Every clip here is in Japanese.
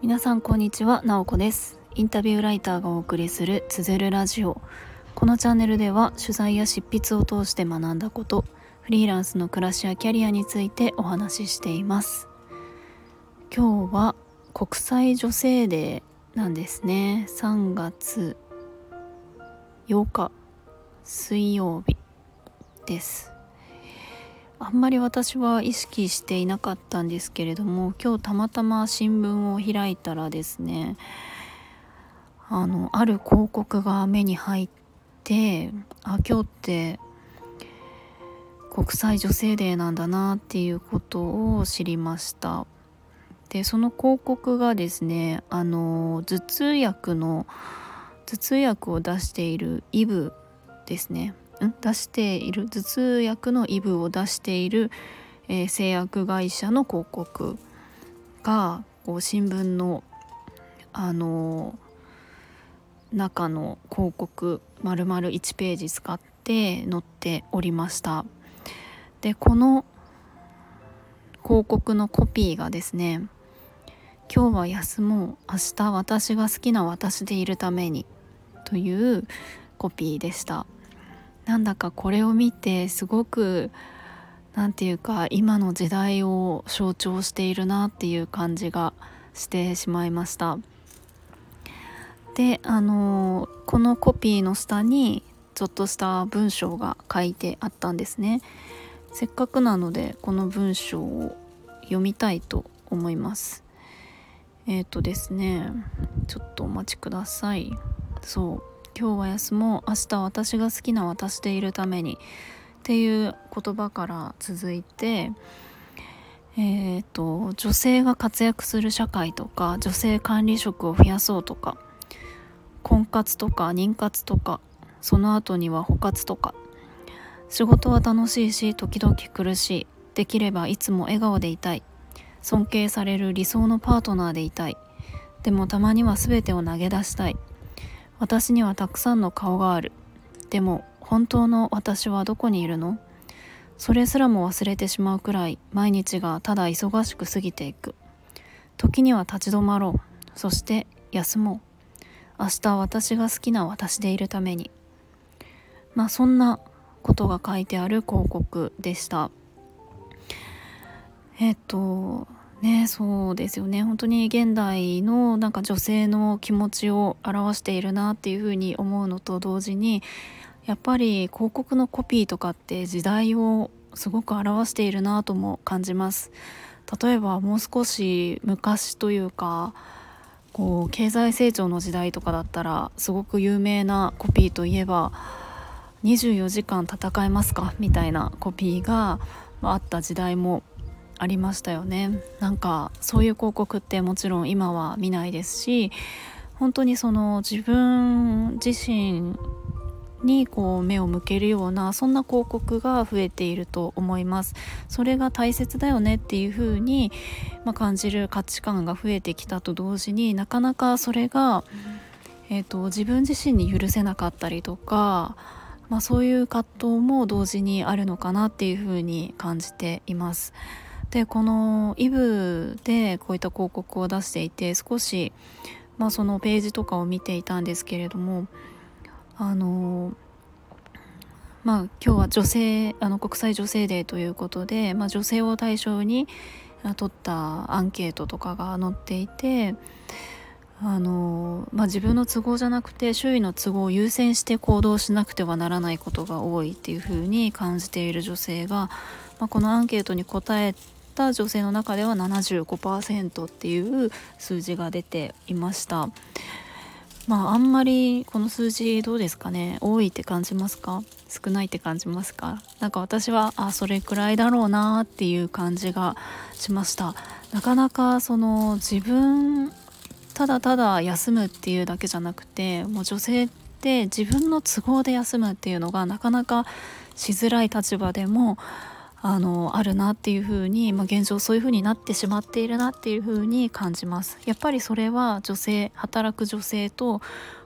皆さんこんにちは、なおこです。インタビューライターがお送りするつづるラジオ。このチャンネルでは取材や執筆を通して学んだことフリーランスの暮らしやキャリアについてお話ししています。今日は国際女性デーなんですね。3月8日水曜日です。あんまり私は意識していなかったんですけれども今日たまたま新聞を開いたらですねあのある広告が目に入ってあ今日って国際女性デーなんだなっていうことを知りました。でその広告がですねあの頭痛薬の頭痛薬を出しているイブですね。ん出している頭痛薬のイブを出している、えー、製薬会社の広告がこう新聞のあの中の広告丸々1ページ使って載っておりました。でこの広告のコピーがですね「今日は休もう明日私が好きな私でいるために」というコピーでした。なんだかこれを見てすごく何て言うか今の時代を象徴しているなっていう感じがしてしまいました。であのこのコピーの下にちょっとした文章が書いてあったんですね。せっかくなのでこの文章を読みたいと思います。えっ、ー、とですねちょっとお待ちください。そう。今日は休もう。明日私が好きな私でいるために。っていう言葉から続いてえーと、女性が活躍する社会とか女性管理職を増やそうとか婚活とか妊活とかその後には補活とか仕事は楽しいし時々苦しいできればいつも笑顔でいたい尊敬される理想のパートナーでいたいでもたまには全てを投げ出したい私にはたくさんの顔がある。でも本当の私はどこにいるの？それすらも忘れてしまうくらい毎日がただ忙しく過ぎていく。時には立ち止まろう。そして休もう。明日私が好きな私でいるために。まあそんなことが書いてある広告でした。えっとねそうですよね本当に現代のなんか女性の気持ちを表しているなっていうふうに思うのと同時にやっぱり広告のコピーとかって時代をすごく表しているなとも感じます例えばもう少し昔というかこう経済成長の時代とかだったらすごく有名なコピーといえば「24時間戦えますか?」みたいなコピーがあった時代もありましたよねなんかそういう広告ってもちろん今は見ないですし本当にその自分自身にこう目を向けるようなそんな広告が増えていると思いますそれが大切だよねっていう風にまあ、感じる価値観が増えてきたと同時になかなかそれが、えーと、自分自身に許せなかったりとか、まあ、そういう葛藤も同時にあるのかなっていう風に感じています。でこのイブでこういった広告を出していて少し、まあ、そのページとかを見ていたんですけれどもあのまあ今日は女性あの国際女性デーということで、まあ、女性を対象に取ったアンケートとかが載っていてあの、まあ、自分の都合じゃなくて周囲の都合を優先して行動しなくてはならないことが多いっていうふうに感じている女性が、まあ、このアンケートに答えた女性の中では75%っていう数字が出ていました。まああんまりこの数字どうですかね？多いって感じますか？少ないって感じますか？なんか私はあそれくらいだろうなっていう感じがしました。なかなかその自分ただただ休むっていうだけじゃなくてもう女性って自分の都合で休むっていうのがなかなかしづらい立場でもあのあるなっていうふうに、まあ、現状そういうふうになってしまっているなっていうふうに感じますやっぱりそれは女性働く女性と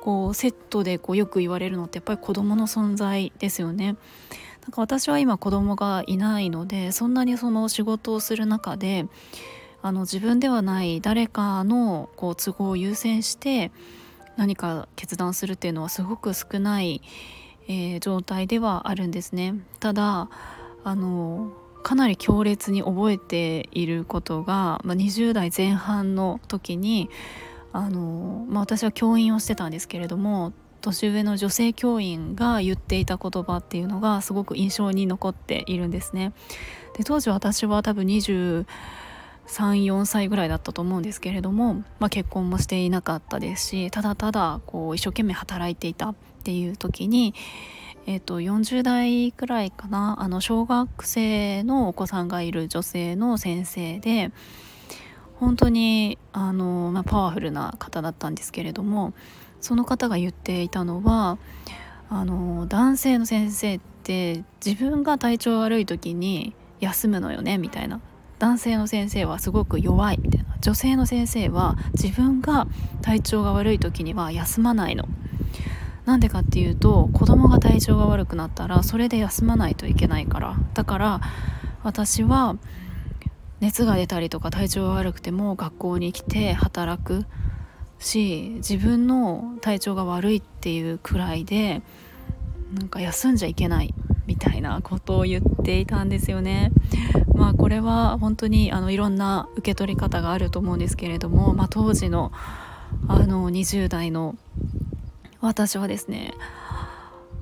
こうセットでこうよく言われるのってやっぱり子どもの存在ですよねなんか私は今子供がいないのでそんなにその仕事をする中であの自分ではない誰かのこう都合を優先して何か決断するっていうのはすごく少ない、えー、状態ではあるんですね。ただあのかなり強烈に覚えていることが、まあ、20代前半の時にあの、まあ、私は教員をしてたんですけれども年上の女性教員が言っていた言葉っていうのがすごく印象に残っているんですね。で当時私は多分2 34歳ぐらいだったと思うんですけれども、まあ、結婚もしていなかったですしただただこう一生懸命働いていたっていう時にえーと、40代くらいかな。あの小学生のお子さんがいる女性の先生で本当にあの、まあ、パワフルな方だったんですけれどもその方が言っていたのはあの男性の先生って自分が体調悪い時に休むのよねみたいな。男性の先生はすごく弱いみたいな。女性の先生は自分が体調が悪い時には休まないの。なんでかっていうと子供が体調が悪くなったらそれで休まないといけないからだから私は熱が出たりとか体調が悪くても学校に来て働くし自分の体調が悪いっていうくらいでなんか休んじゃいけないみたいなことを言っていたんですよね。まあこれは本当にあのいろんな受け取り方があると思うんですけれども、まあ、当時のあの20代の私はですね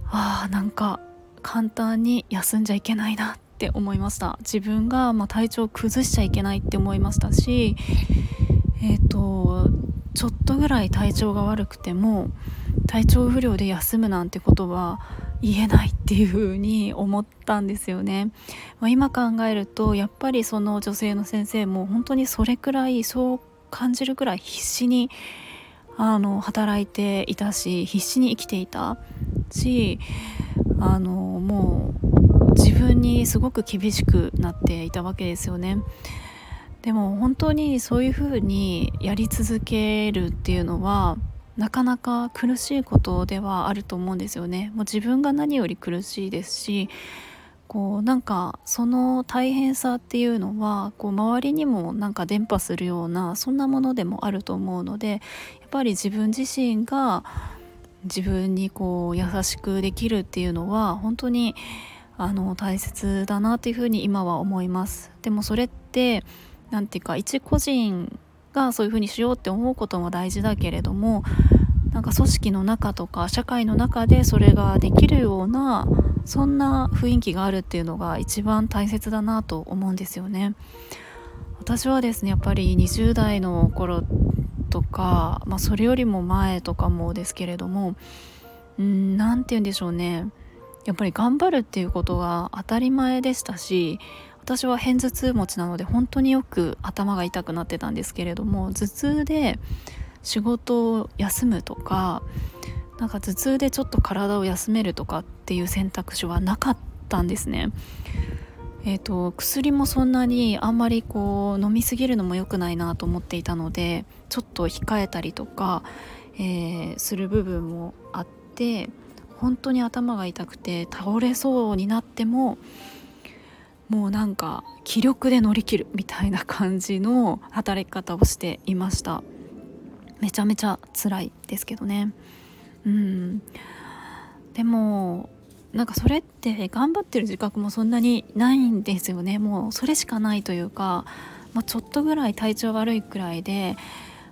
ああなんか簡単に休んじゃいけないなって思いました。自分がま体調を崩しちゃいけないって思いましたしえっ、ー、とちょっとぐらい体調が悪くても体調不良で休むなんてことは言えないっていう風に思ったんですよね、まあ、今考えるとやっぱりその女性の先生も本当にそれくらいそう感じるくらい必死にあの働いていたし必死に生きていたしあのもう自分にすごく厳しくなっていたわけですよね。でも本当にそういうふうにやり続けるっていうのはなかなか苦しいことではあると思うんですよね。もう自分が何より苦しいですしこうなんかその大変さっていうのはこう周りにもなんか伝播するようなそんなものでもあると思うのでやっぱり自分自身が自分にこう優しくできるっていうのは本当にあの大切だなっていうふうに今は思います。でもそれって何て言うか一個人がそういうふうにしようって思うことも大事だけれどもなんか組織の中とか社会の中でそれができるようなそんな雰囲気があるっていうのが一番大切だなと思うんですよね。私はですねやっぱり20代の頃とか、まあ、それよりも前とかもですけれども何て言うんでしょうねやっぱり頑張るっていうことが当たり前でしたし私は片頭痛持ちなので本当によく頭が痛くなってたんですけれども頭痛で仕事を休むとかなんか頭痛でちょっと体を休めるとかっていう選択肢はなかったんですね。えーと、薬もそんなにあんまりこう飲みすぎるのも良くないなと思っていたのでちょっと控えたりとか、えー、する部分もあって本当に頭が痛くて倒れそうになってももうなんか気力で乗り切るみたいな感じの働き方をしていましためちゃめちゃ辛いですけどね。うんでもなんかそれって頑張ってる自覚もそんなにないんですよねもうそれしかないというか、まあ、ちょっとぐらい体調悪いくらいで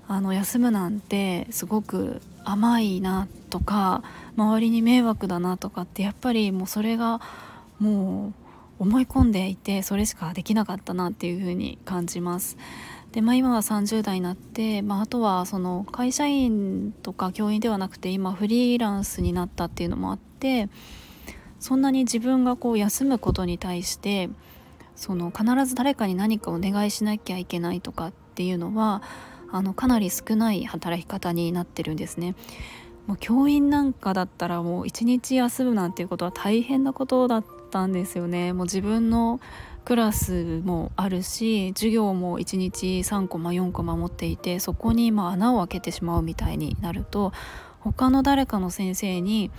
あの休むなんてすごく甘いなとか周りに迷惑だなとかってやっぱりもうそれがもう思い込んでいてそれしかできなかったなっていうふうに感じます。で、まあ、今は30代になって、まあ、あとはその会社員とか教員ではなくて今フリーランスになったっていうのもあってそんなに自分がこう休むことに対してその必ず誰かに何かお願いしなきゃいけないとかっていうのはあのかなり少ない働き方になってるんですね。もう教員なんかだったらもう一日休むなんていうことは大変なことだったたんですよね。もう自分のクラスもあるし授業も1日3コマ4コマ持っていてそこにま穴を開けてしまうみたいになると他の誰かの先生に、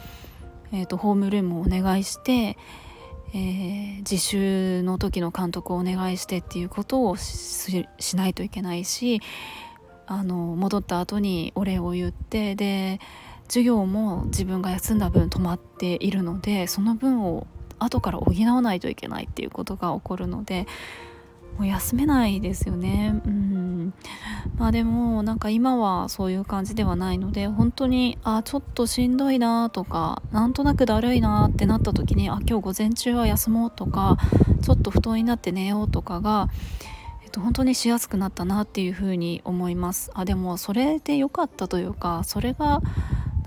えーと、ホームルームをお願いして、えー、自習の時の監督をお願いしてっていうことをしないといけないしあの戻った後にお礼を言ってで授業も自分が休んだ分止まっているのでその分を後から補わないといけないっていうことが起こるのでもう休めないですよね。うん。まあでもなんか今はそういう感じではないので本当にあちょっとしんどいなとかなんとなくだるいなってなった時にあ今日午前中は休もうとかちょっと布団になって寝ようとかがえっと、本当にしやすくなったなっていうふうに思います。あでもそれで良かったというかそれが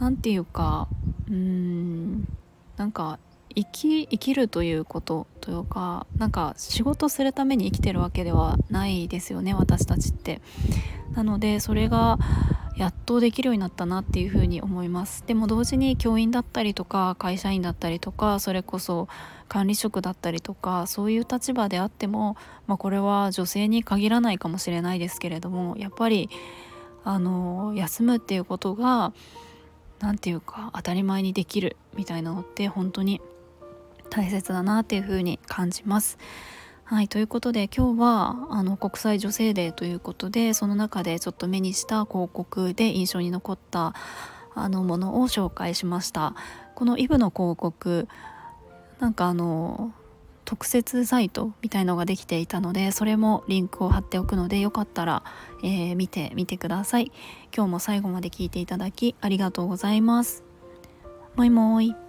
何て言うかうーんなんか生き生きるということというかなんか仕事するために生きてるわけではないですよね私たちって。なのでそれがやっとできるようになったなっていうふうに思います。でも同時に教員だったりとか会社員だったりとかそれこそ管理職だったりとかそういう立場であっても、まあ、これは女性に限らないかもしれないですけれどもやっぱりあの休むっていうことが何て言うか当たり前にできるみたいなのって本当に大切だなっていうふうに感じます。はいということで今日はあの国際女性デーということでその中でちょっと目にした広告で印象に残ったあのものを紹介しました。このイブの広告なんかあの特設サイトみたいのができていたのでそれもリンクを貼っておくのでよかったら、えー、見てみてください。今日も最後まで聞いていただきありがとうございます。もいもい。